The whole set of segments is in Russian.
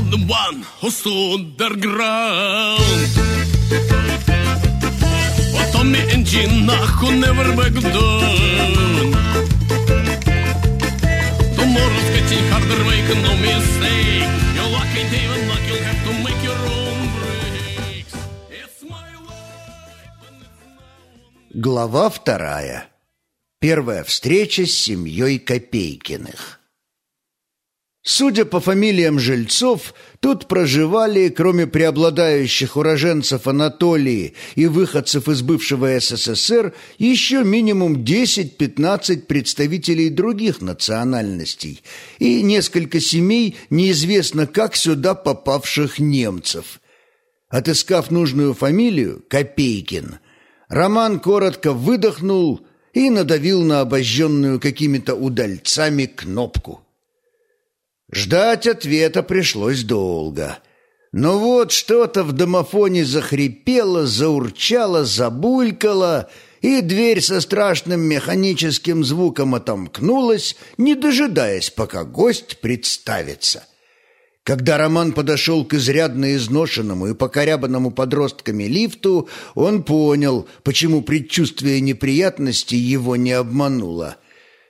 on the one who's underground. But on the engine, who never back down. Tomorrow's getting harder, make no mistake. You're lucky, David, luck, you'll have to make your own breaks. It's my life, and. Глава вторая. Первая встреча с семьей Копейкиных. Судя по фамилиям жильцов, тут проживали, кроме преобладающих уроженцев Анатолии и выходцев из бывшего СССР, еще минимум 10-15 представителей других национальностей и несколько семей, неизвестно как сюда попавших немцев. Отыскав нужную фамилию, Копейкин, Роман коротко выдохнул и надавил на обожженную какими-то удальцами кнопку. Ждать ответа пришлось долго. Но вот что-то в домофоне захрипело, заурчало, забулькало, и дверь со страшным механическим звуком отомкнулась, не дожидаясь, пока гость представится. Когда Роман подошел к изрядно изношенному и покорябанному подростками лифту, он понял, почему предчувствие неприятностей его не обмануло.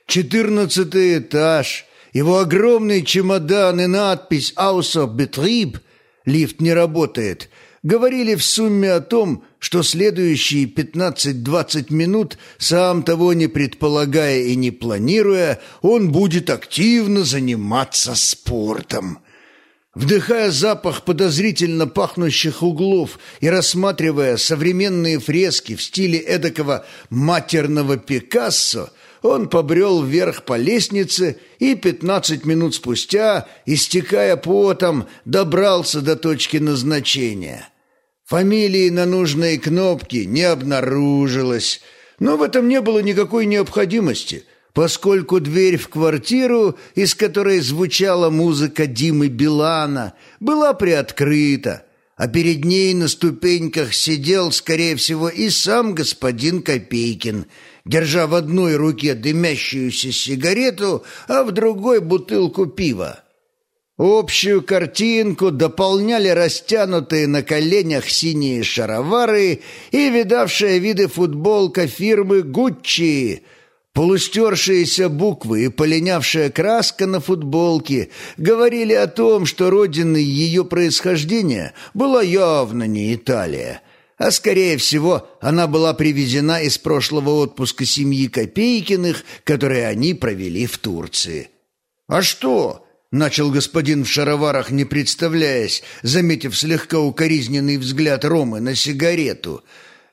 «Четырнадцатый этаж», его огромный чемодан и надпись «Außer Betrieb» «Лифт не работает» говорили в сумме о том, что следующие 15-20 минут, сам того не предполагая и не планируя, он будет активно заниматься спортом. Вдыхая запах подозрительно пахнущих углов и рассматривая современные фрески в стиле эдакого матерного Пикассо, он побрел вверх по лестнице и пятнадцать минут спустя, истекая потом, добрался до точки назначения. Фамилии на нужной кнопке не обнаружилось, но в этом не было никакой необходимости, поскольку дверь в квартиру, из которой звучала музыка Димы Билана, была приоткрыта, а перед ней на ступеньках сидел, скорее всего, и сам господин Копейкин – держа в одной руке дымящуюся сигарету, а в другой бутылку пива. Общую картинку дополняли растянутые на коленях синие шаровары и видавшая виды футболка фирмы «Гуччи», Полустершиеся буквы и полинявшая краска на футболке говорили о том, что родиной ее происхождения была явно не Италия – а скорее всего она была привезена из прошлого отпуска семьи Копейкиных, который они провели в Турции. «А что?» — начал господин в шароварах, не представляясь, заметив слегка укоризненный взгляд Ромы на сигарету.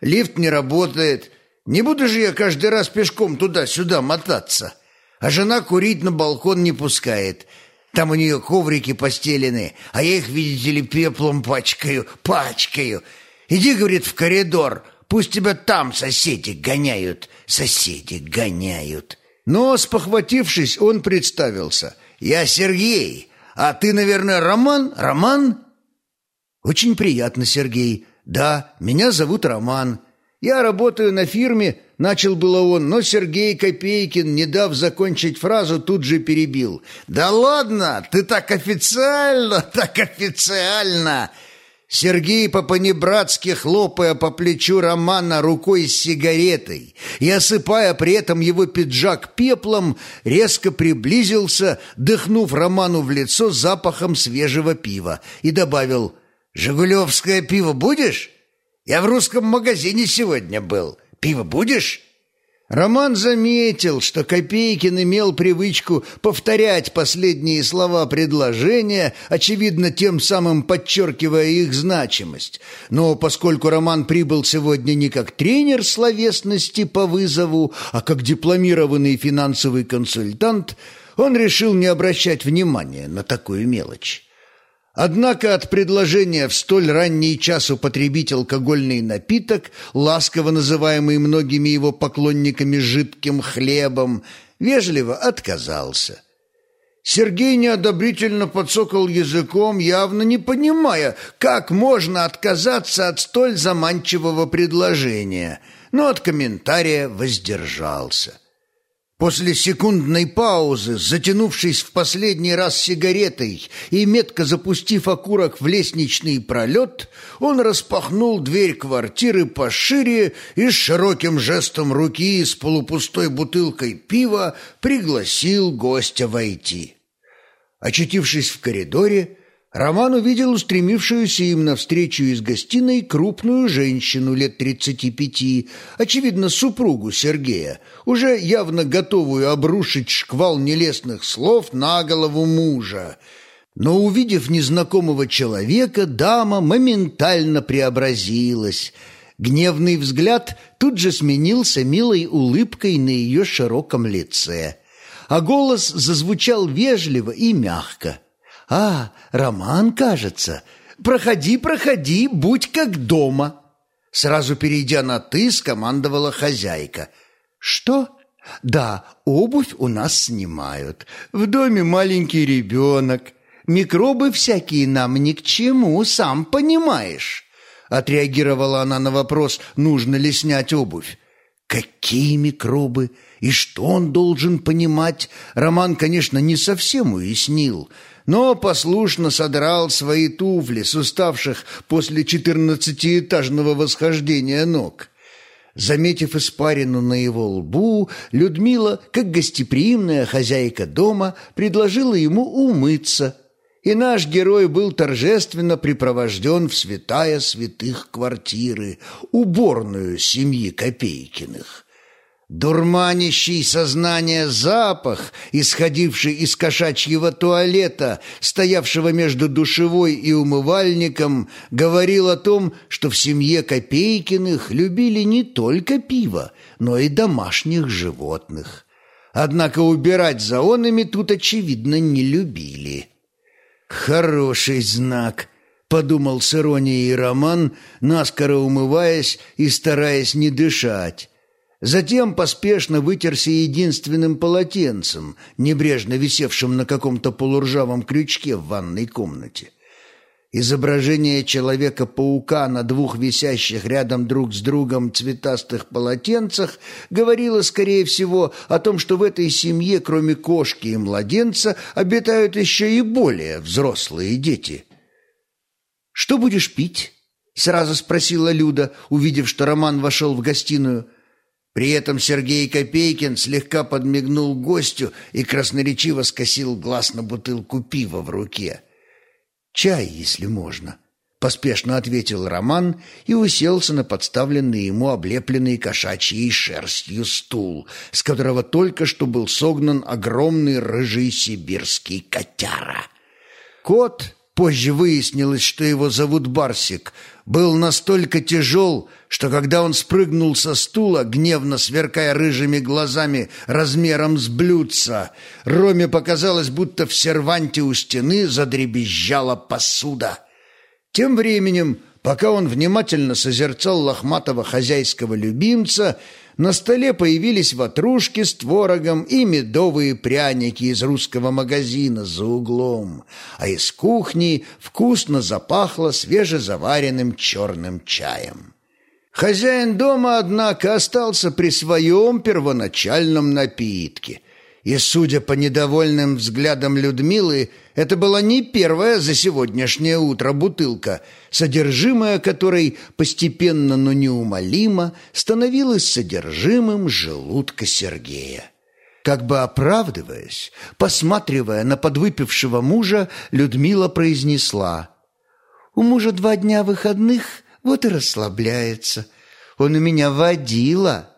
«Лифт не работает. Не буду же я каждый раз пешком туда-сюда мотаться. А жена курить на балкон не пускает». Там у нее коврики постелены, а я их, видите ли, пеплом пачкаю, пачкаю. Иди, говорит, в коридор, пусть тебя там соседи гоняют, соседи гоняют. Но, спохватившись, он представился. Я Сергей, а ты, наверное, Роман? Роман? Очень приятно, Сергей. Да, меня зовут Роман. Я работаю на фирме, начал было он, но Сергей Копейкин, не дав закончить фразу, тут же перебил. Да ладно, ты так официально, так официально. Сергей по-понебратски, хлопая по плечу Романа рукой с сигаретой и осыпая при этом его пиджак пеплом, резко приблизился, дыхнув Роману в лицо запахом свежего пива, и добавил «Жигулевское пиво будешь? Я в русском магазине сегодня был. Пиво будешь?» Роман заметил, что Копейкин имел привычку повторять последние слова предложения, очевидно, тем самым подчеркивая их значимость. Но поскольку Роман прибыл сегодня не как тренер словесности по вызову, а как дипломированный финансовый консультант, он решил не обращать внимания на такую мелочь. Однако от предложения в столь ранний час употребить алкогольный напиток, ласково называемый многими его поклонниками жидким хлебом, вежливо отказался. Сергей неодобрительно подсокал языком, явно не понимая, как можно отказаться от столь заманчивого предложения, но от комментария воздержался. После секундной паузы, затянувшись в последний раз сигаретой и метко запустив окурок в лестничный пролет, он распахнул дверь квартиры пошире и широким жестом руки с полупустой бутылкой пива пригласил гостя войти. Очутившись в коридоре, Роман увидел устремившуюся им навстречу из гостиной крупную женщину лет тридцати пяти, очевидно, супругу Сергея, уже явно готовую обрушить шквал нелестных слов на голову мужа. Но, увидев незнакомого человека, дама моментально преобразилась. Гневный взгляд тут же сменился милой улыбкой на ее широком лице, а голос зазвучал вежливо и мягко – «А, Роман, кажется. Проходи, проходи, будь как дома». Сразу перейдя на «ты», скомандовала хозяйка. «Что?» «Да, обувь у нас снимают. В доме маленький ребенок. Микробы всякие нам ни к чему, сам понимаешь». Отреагировала она на вопрос, нужно ли снять обувь. Какие микробы? И что он должен понимать? Роман, конечно, не совсем уяснил но послушно содрал свои туфли с уставших после четырнадцатиэтажного восхождения ног. Заметив испарину на его лбу, Людмила, как гостеприимная хозяйка дома, предложила ему умыться, и наш герой был торжественно припровожден в святая святых квартиры, уборную семьи Копейкиных. Дурманящий сознание запах, исходивший из кошачьего туалета, стоявшего между душевой и умывальником, говорил о том, что в семье Копейкиных любили не только пиво, но и домашних животных. Однако убирать за онами тут, очевидно, не любили. «Хороший знак», — подумал с иронией Роман, наскоро умываясь и стараясь не дышать. Затем поспешно вытерся единственным полотенцем, небрежно висевшим на каком-то полуржавом крючке в ванной комнате. Изображение Человека-паука на двух висящих рядом друг с другом цветастых полотенцах говорило, скорее всего, о том, что в этой семье, кроме кошки и младенца, обитают еще и более взрослые дети. «Что будешь пить?» — сразу спросила Люда, увидев, что Роман вошел в гостиную — при этом Сергей Копейкин слегка подмигнул гостю и красноречиво скосил глаз на бутылку пива в руке. «Чай, если можно», — поспешно ответил Роман и уселся на подставленный ему облепленный кошачьей шерстью стул, с которого только что был согнан огромный рыжий сибирский котяра. Кот Позже выяснилось, что его зовут Барсик. Был настолько тяжел, что когда он спрыгнул со стула, гневно сверкая рыжими глазами размером с блюдца, Роме показалось, будто в серванте у стены задребезжала посуда. Тем временем, пока он внимательно созерцал лохматого хозяйского любимца, на столе появились ватрушки с творогом и медовые пряники из русского магазина за углом, а из кухни вкусно запахло свежезаваренным черным чаем. Хозяин дома, однако, остался при своем первоначальном напитке – и, судя по недовольным взглядам Людмилы, это была не первая за сегодняшнее утро бутылка, содержимое которой постепенно, но неумолимо становилось содержимым желудка Сергея. Как бы оправдываясь, посматривая на подвыпившего мужа, Людмила произнесла «У мужа два дня выходных, вот и расслабляется. Он у меня водила».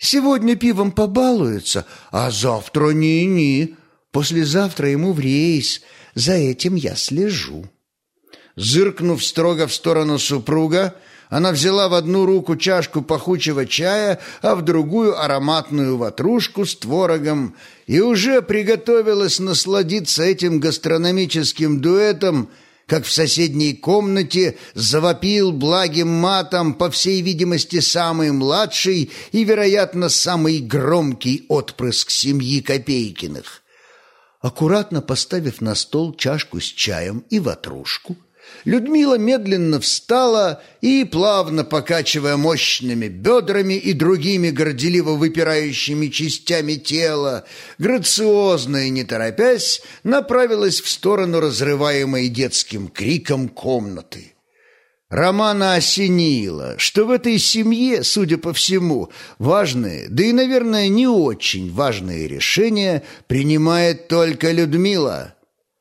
Сегодня пивом побалуется, а завтра ни-ни. Послезавтра ему в рейс. За этим я слежу». Зыркнув строго в сторону супруга, она взяла в одну руку чашку пахучего чая, а в другую ароматную ватрушку с творогом и уже приготовилась насладиться этим гастрономическим дуэтом, как в соседней комнате завопил благим матом, по всей видимости, самый младший и, вероятно, самый громкий отпрыск семьи Копейкиных. Аккуратно поставив на стол чашку с чаем и ватрушку, Людмила медленно встала и, плавно покачивая мощными бедрами и другими горделиво выпирающими частями тела, грациозно и не торопясь, направилась в сторону разрываемой детским криком комнаты. Романа осенило, что в этой семье, судя по всему, важные, да и, наверное, не очень важные решения принимает только Людмила –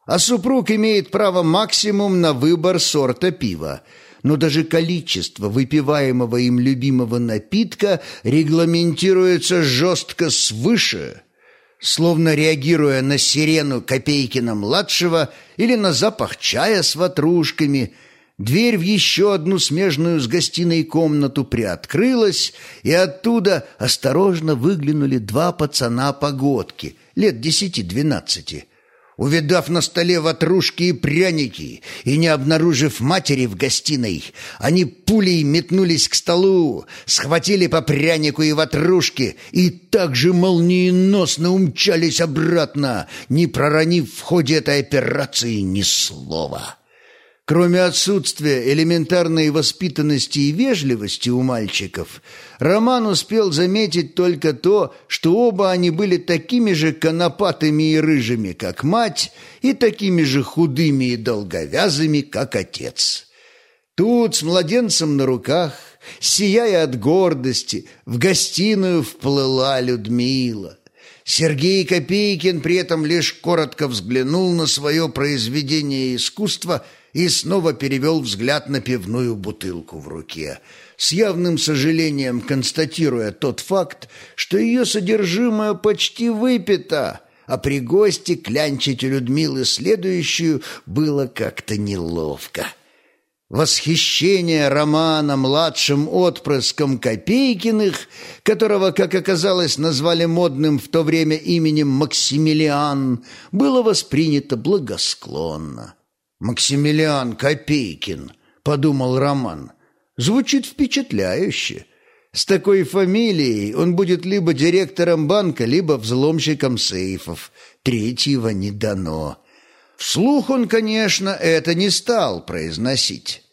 а супруг имеет право максимум на выбор сорта пива. Но даже количество выпиваемого им любимого напитка регламентируется жестко свыше, словно реагируя на сирену Копейкина-младшего или на запах чая с ватрушками – Дверь в еще одну смежную с гостиной комнату приоткрылась, и оттуда осторожно выглянули два пацана-погодки, лет десяти-двенадцати. Увидав на столе ватрушки и пряники и не обнаружив матери в гостиной, они пулей метнулись к столу, схватили по прянику и ватрушке и также молниеносно умчались обратно, не проронив в ходе этой операции ни слова. Кроме отсутствия элементарной воспитанности и вежливости у мальчиков, Роман успел заметить только то, что оба они были такими же конопатыми и рыжими, как мать, и такими же худыми и долговязыми, как отец. Тут, с младенцем на руках, сияя от гордости, в гостиную вплыла Людмила. Сергей Копейкин при этом лишь коротко взглянул на свое произведение искусства – и снова перевел взгляд на пивную бутылку в руке, с явным сожалением констатируя тот факт, что ее содержимое почти выпито, а при гости клянчить у Людмилы следующую было как-то неловко. Восхищение Романа младшим отпрыском Копейкиных, которого, как оказалось, назвали модным в то время именем Максимилиан, было воспринято благосклонно. «Максимилиан Копейкин», — подумал Роман. «Звучит впечатляюще. С такой фамилией он будет либо директором банка, либо взломщиком сейфов. Третьего не дано». Вслух он, конечно, это не стал произносить.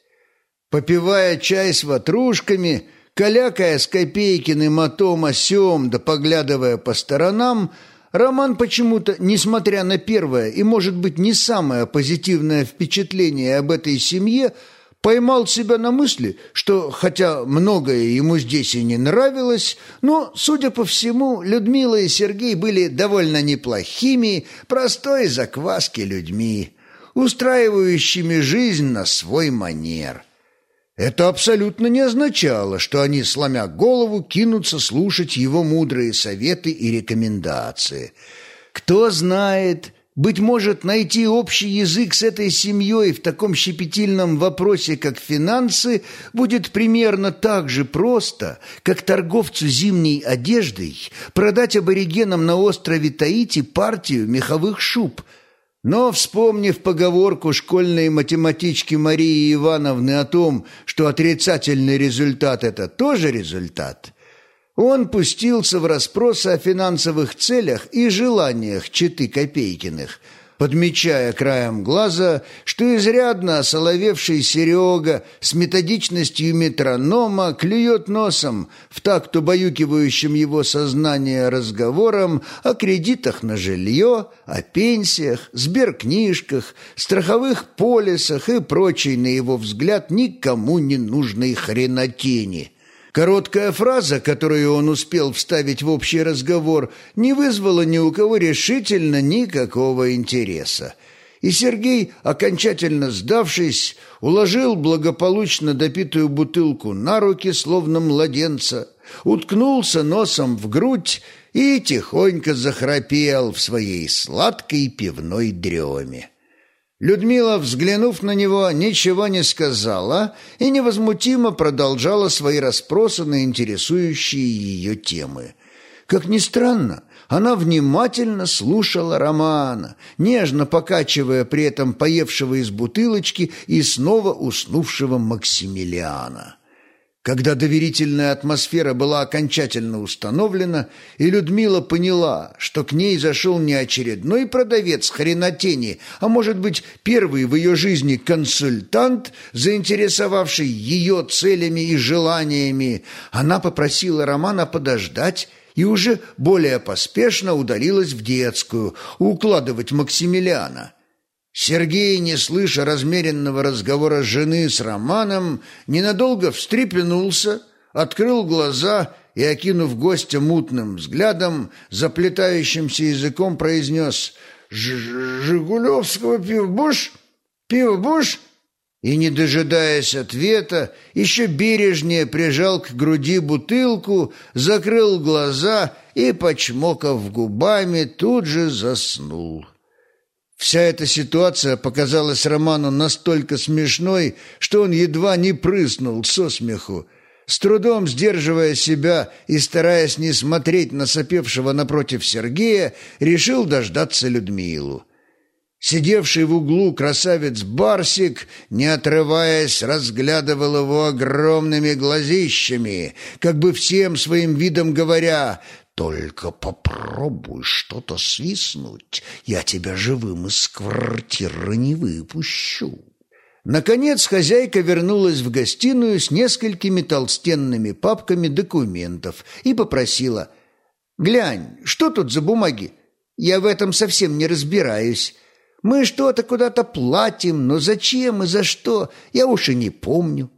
Попивая чай с ватрушками, калякая с Копейкиным о том о сём, да поглядывая по сторонам, Роман почему-то, несмотря на первое и, может быть, не самое позитивное впечатление об этой семье, поймал себя на мысли, что, хотя многое ему здесь и не нравилось, но, судя по всему, Людмила и Сергей были довольно неплохими, простой закваски людьми, устраивающими жизнь на свой манер. Это абсолютно не означало, что они, сломя голову, кинутся слушать его мудрые советы и рекомендации. Кто знает, быть может, найти общий язык с этой семьей в таком щепетильном вопросе, как финансы, будет примерно так же просто, как торговцу зимней одеждой продать аборигенам на острове Таити партию меховых шуб – но, вспомнив поговорку школьной математички Марии Ивановны о том, что отрицательный результат – это тоже результат, он пустился в расспросы о финансовых целях и желаниях Читы Копейкиных – подмечая краем глаза, что изрядно осоловевший Серега с методичностью метронома клюет носом в такт убаюкивающим его сознание разговором о кредитах на жилье, о пенсиях, сберкнижках, страховых полисах и прочей, на его взгляд, никому не нужной хренотени – Короткая фраза, которую он успел вставить в общий разговор, не вызвала ни у кого решительно никакого интереса. И Сергей, окончательно сдавшись, уложил благополучно допитую бутылку на руки, словно младенца, уткнулся носом в грудь и тихонько захрапел в своей сладкой пивной дреме. Людмила, взглянув на него, ничего не сказала и невозмутимо продолжала свои расспросы на интересующие ее темы. Как ни странно, она внимательно слушала Романа, нежно покачивая при этом поевшего из бутылочки и снова уснувшего Максимилиана. Когда доверительная атмосфера была окончательно установлена, и Людмила поняла, что к ней зашел не очередной продавец хренотени, а, может быть, первый в ее жизни консультант, заинтересовавший ее целями и желаниями, она попросила Романа подождать и уже более поспешно удалилась в детскую укладывать Максимилиана. Сергей, не слыша размеренного разговора жены с Романом, ненадолго встрепенулся, открыл глаза и, окинув гостя мутным взглядом, заплетающимся языком произнес «Жигулевского пива будешь? Пиво будешь?» И, не дожидаясь ответа, еще бережнее прижал к груди бутылку, закрыл глаза и, почмокав губами, тут же заснул. Вся эта ситуация показалась Роману настолько смешной, что он едва не прыснул со смеху. С трудом сдерживая себя и стараясь не смотреть на сопевшего напротив Сергея, решил дождаться Людмилу. Сидевший в углу красавец Барсик, не отрываясь, разглядывал его огромными глазищами, как бы всем своим видом говоря только попробуй что-то свистнуть, я тебя живым из квартиры не выпущу. Наконец хозяйка вернулась в гостиную с несколькими толстенными папками документов и попросила «Глянь, что тут за бумаги? Я в этом совсем не разбираюсь. Мы что-то куда-то платим, но зачем и за что, я уж и не помню».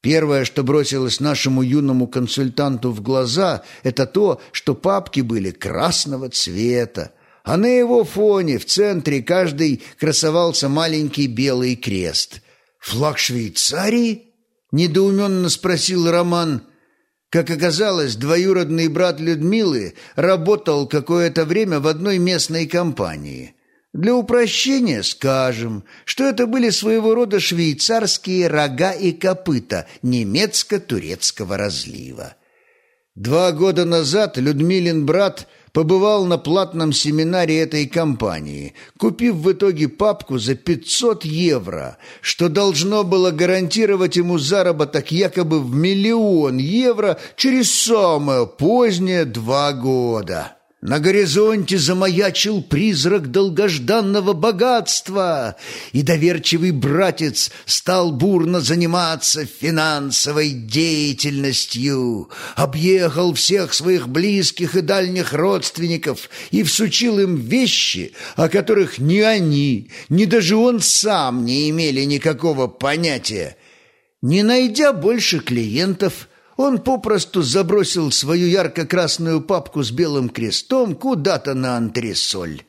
Первое, что бросилось нашему юному консультанту в глаза, это то, что папки были красного цвета, а на его фоне в центре каждый красовался маленький белый крест. «Флаг Швейцарии?» — недоуменно спросил Роман. Как оказалось, двоюродный брат Людмилы работал какое-то время в одной местной компании — для упрощения скажем, что это были своего рода швейцарские рога и копыта немецко-турецкого разлива. Два года назад Людмилин брат побывал на платном семинаре этой компании, купив в итоге папку за 500 евро, что должно было гарантировать ему заработок якобы в миллион евро через самое позднее два года. На горизонте замаячил призрак долгожданного богатства, и доверчивый братец стал бурно заниматься финансовой деятельностью, объехал всех своих близких и дальних родственников и всучил им вещи, о которых ни они, ни даже он сам не имели никакого понятия. Не найдя больше клиентов, он попросту забросил свою ярко-красную папку с белым крестом куда-то на антресоль.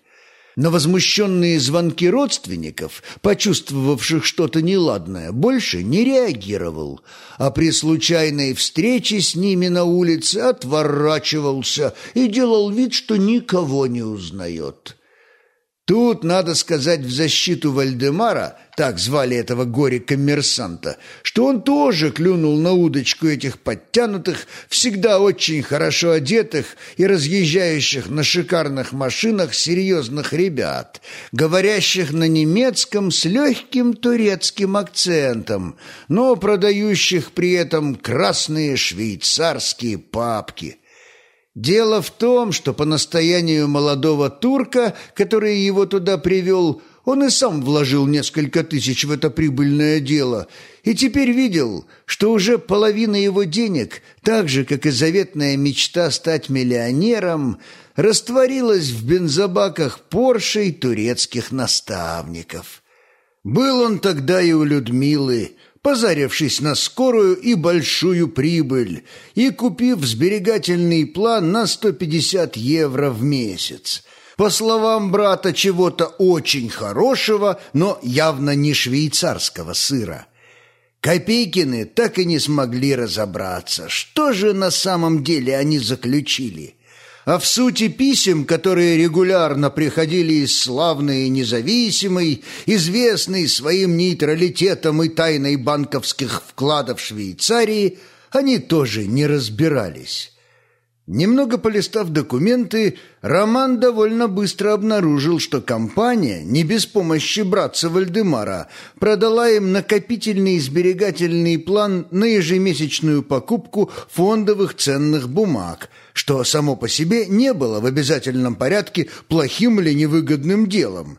На возмущенные звонки родственников, почувствовавших что-то неладное, больше не реагировал, а при случайной встрече с ними на улице отворачивался и делал вид, что никого не узнает. Тут надо сказать в защиту Вальдемара, так звали этого горе-коммерсанта, что он тоже клюнул на удочку этих подтянутых, всегда очень хорошо одетых и разъезжающих на шикарных машинах серьезных ребят, говорящих на немецком с легким турецким акцентом, но продающих при этом красные швейцарские папки – Дело в том, что по настоянию молодого турка, который его туда привел, он и сам вложил несколько тысяч в это прибыльное дело и теперь видел, что уже половина его денег, так же, как и заветная мечта стать миллионером, растворилась в бензобаках Порше и турецких наставников. Был он тогда и у Людмилы, позарившись на скорую и большую прибыль и купив сберегательный план на 150 евро в месяц. По словам брата, чего-то очень хорошего, но явно не швейцарского сыра. Копейкины так и не смогли разобраться, что же на самом деле они заключили – а в сути писем, которые регулярно приходили из славной и независимой, известной своим нейтралитетом и тайной банковских вкладов Швейцарии, они тоже не разбирались. Немного полистав документы, Роман довольно быстро обнаружил, что компания, не без помощи братца Вальдемара, продала им накопительный сберегательный план на ежемесячную покупку фондовых ценных бумаг, что само по себе не было в обязательном порядке плохим или невыгодным делом.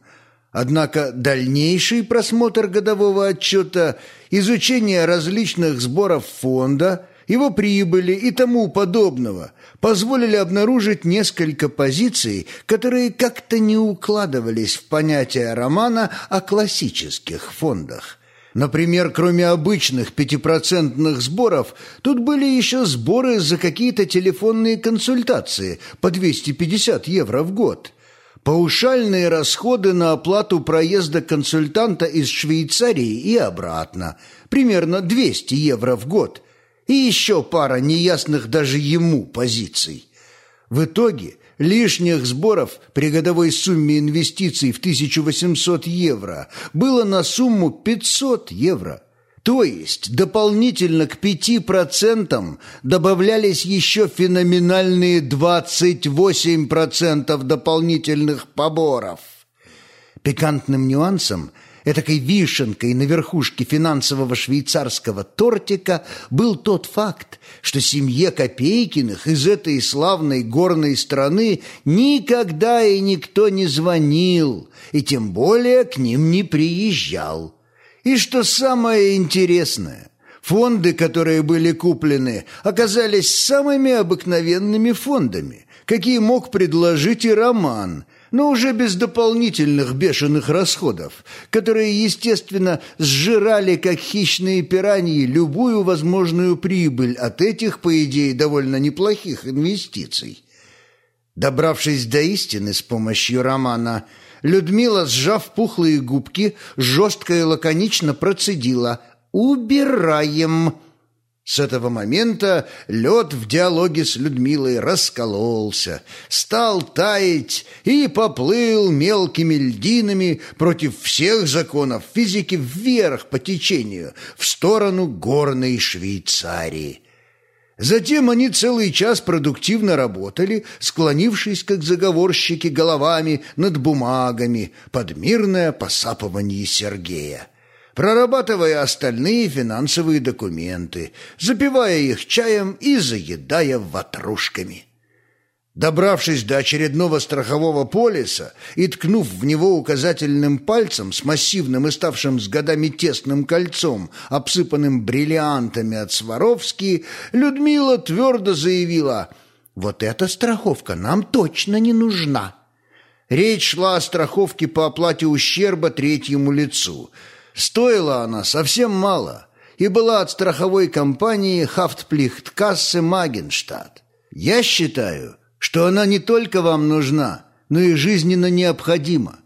Однако дальнейший просмотр годового отчета, изучение различных сборов фонда – его прибыли и тому подобного позволили обнаружить несколько позиций, которые как-то не укладывались в понятие романа о классических фондах. Например, кроме обычных пятипроцентных сборов, тут были еще сборы за какие-то телефонные консультации по 250 евро в год – Паушальные расходы на оплату проезда консультанта из Швейцарии и обратно, примерно 200 евро в год, и еще пара неясных даже ему позиций. В итоге лишних сборов при годовой сумме инвестиций в 1800 евро было на сумму 500 евро. То есть дополнительно к 5% добавлялись еще феноменальные 28% дополнительных поборов. Пикантным нюансом – Этакой вишенкой на верхушке финансового швейцарского тортика был тот факт, что семье Копейкиных из этой славной горной страны никогда и никто не звонил, и тем более к ним не приезжал. И что самое интересное, фонды, которые были куплены, оказались самыми обыкновенными фондами, какие мог предложить и Роман – но уже без дополнительных бешеных расходов, которые, естественно, сжирали, как хищные пираньи, любую возможную прибыль от этих, по идее, довольно неплохих инвестиций. Добравшись до истины с помощью романа, Людмила, сжав пухлые губки, жестко и лаконично процедила «Убираем!» С этого момента лед в диалоге с Людмилой раскололся, стал таять и поплыл мелкими льдинами против всех законов физики вверх по течению, в сторону горной Швейцарии. Затем они целый час продуктивно работали, склонившись, как заговорщики, головами над бумагами под мирное посапывание Сергея прорабатывая остальные финансовые документы, запивая их чаем и заедая ватрушками. Добравшись до очередного страхового полиса и ткнув в него указательным пальцем с массивным и ставшим с годами тесным кольцом, обсыпанным бриллиантами от Сваровски, Людмила твердо заявила «Вот эта страховка нам точно не нужна». Речь шла о страховке по оплате ущерба третьему лицу – Стоила она совсем мало и была от страховой компании Хафтплихткассе Магенштадт. Я считаю, что она не только вам нужна, но и жизненно необходима.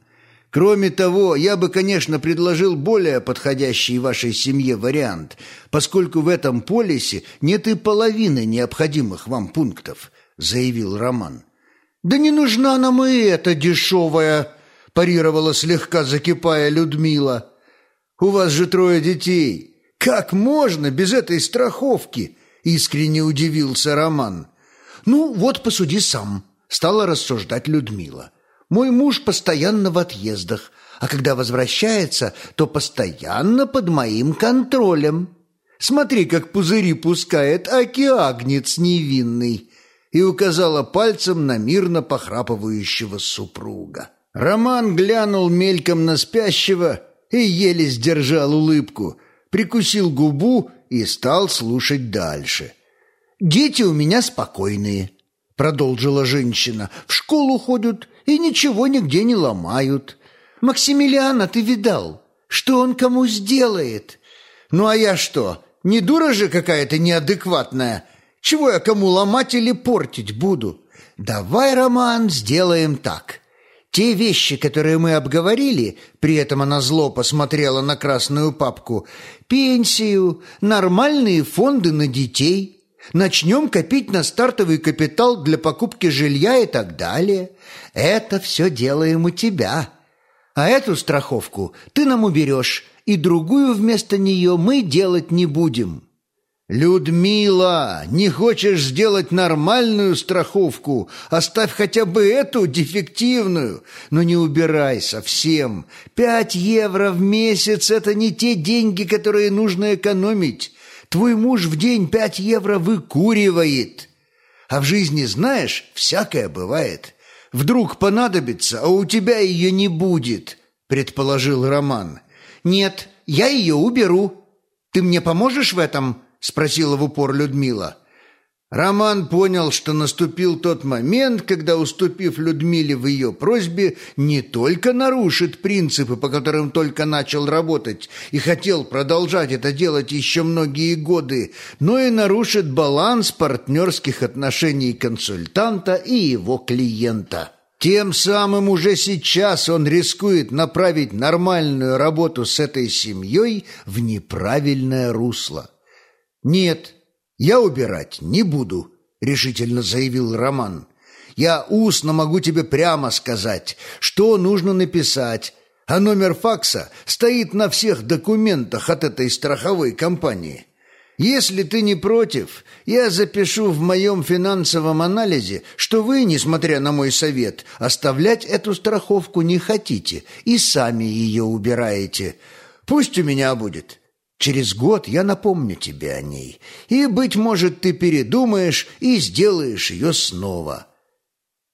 Кроме того, я бы, конечно, предложил более подходящий вашей семье вариант, поскольку в этом полисе нет и половины необходимых вам пунктов», — заявил Роман. «Да не нужна нам и эта дешевая», — парировала слегка закипая Людмила. У вас же трое детей. Как можно без этой страховки?» Искренне удивился Роман. «Ну, вот посуди сам», — стала рассуждать Людмила. «Мой муж постоянно в отъездах, а когда возвращается, то постоянно под моим контролем. Смотри, как пузыри пускает океагнец невинный» и указала пальцем на мирно похрапывающего супруга. Роман глянул мельком на спящего и еле сдержал улыбку, прикусил губу и стал слушать дальше. «Дети у меня спокойные», — продолжила женщина. «В школу ходят и ничего нигде не ломают. Максимилиана ты видал? Что он кому сделает? Ну а я что, не дура же какая-то неадекватная? Чего я кому ломать или портить буду? Давай, Роман, сделаем так». Те вещи, которые мы обговорили, при этом она зло посмотрела на красную папку, пенсию, нормальные фонды на детей, начнем копить на стартовый капитал для покупки жилья и так далее. Это все делаем у тебя. А эту страховку ты нам уберешь, и другую вместо нее мы делать не будем. «Людмила, не хочешь сделать нормальную страховку? Оставь хотя бы эту дефективную, но не убирай совсем. Пять евро в месяц – это не те деньги, которые нужно экономить. Твой муж в день пять евро выкуривает. А в жизни, знаешь, всякое бывает. Вдруг понадобится, а у тебя ее не будет», – предположил Роман. «Нет, я ее уберу. Ты мне поможешь в этом?» Спросила в упор Людмила. Роман понял, что наступил тот момент, когда, уступив Людмиле в ее просьбе, не только нарушит принципы, по которым только начал работать, и хотел продолжать это делать еще многие годы, но и нарушит баланс партнерских отношений консультанта и его клиента. Тем самым уже сейчас он рискует направить нормальную работу с этой семьей в неправильное русло. «Нет, я убирать не буду», — решительно заявил Роман. «Я устно могу тебе прямо сказать, что нужно написать, а номер факса стоит на всех документах от этой страховой компании. Если ты не против, я запишу в моем финансовом анализе, что вы, несмотря на мой совет, оставлять эту страховку не хотите и сами ее убираете. Пусть у меня будет». Через год я напомню тебе о ней, и, быть может, ты передумаешь и сделаешь ее снова».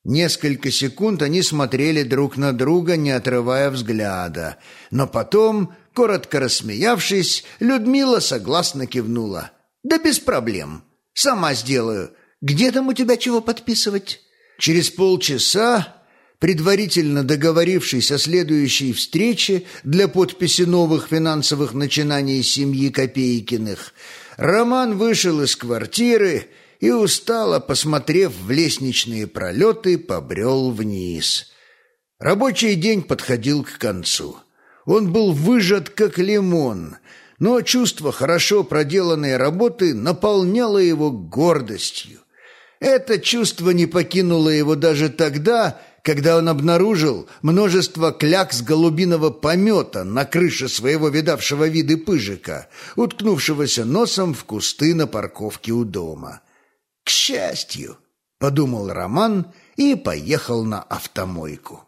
Несколько секунд они смотрели друг на друга, не отрывая взгляда. Но потом, коротко рассмеявшись, Людмила согласно кивнула. «Да без проблем. Сама сделаю. Где там у тебя чего подписывать?» Через полчаса предварительно договорившись о следующей встрече для подписи новых финансовых начинаний семьи Копейкиных, Роман вышел из квартиры и, устало посмотрев в лестничные пролеты, побрел вниз. Рабочий день подходил к концу. Он был выжат, как лимон, но чувство хорошо проделанной работы наполняло его гордостью. Это чувство не покинуло его даже тогда, когда он обнаружил множество клякс голубиного помета на крыше своего видавшего виды пыжика, уткнувшегося носом в кусты на парковке у дома. «К счастью!» — подумал Роман и поехал на автомойку.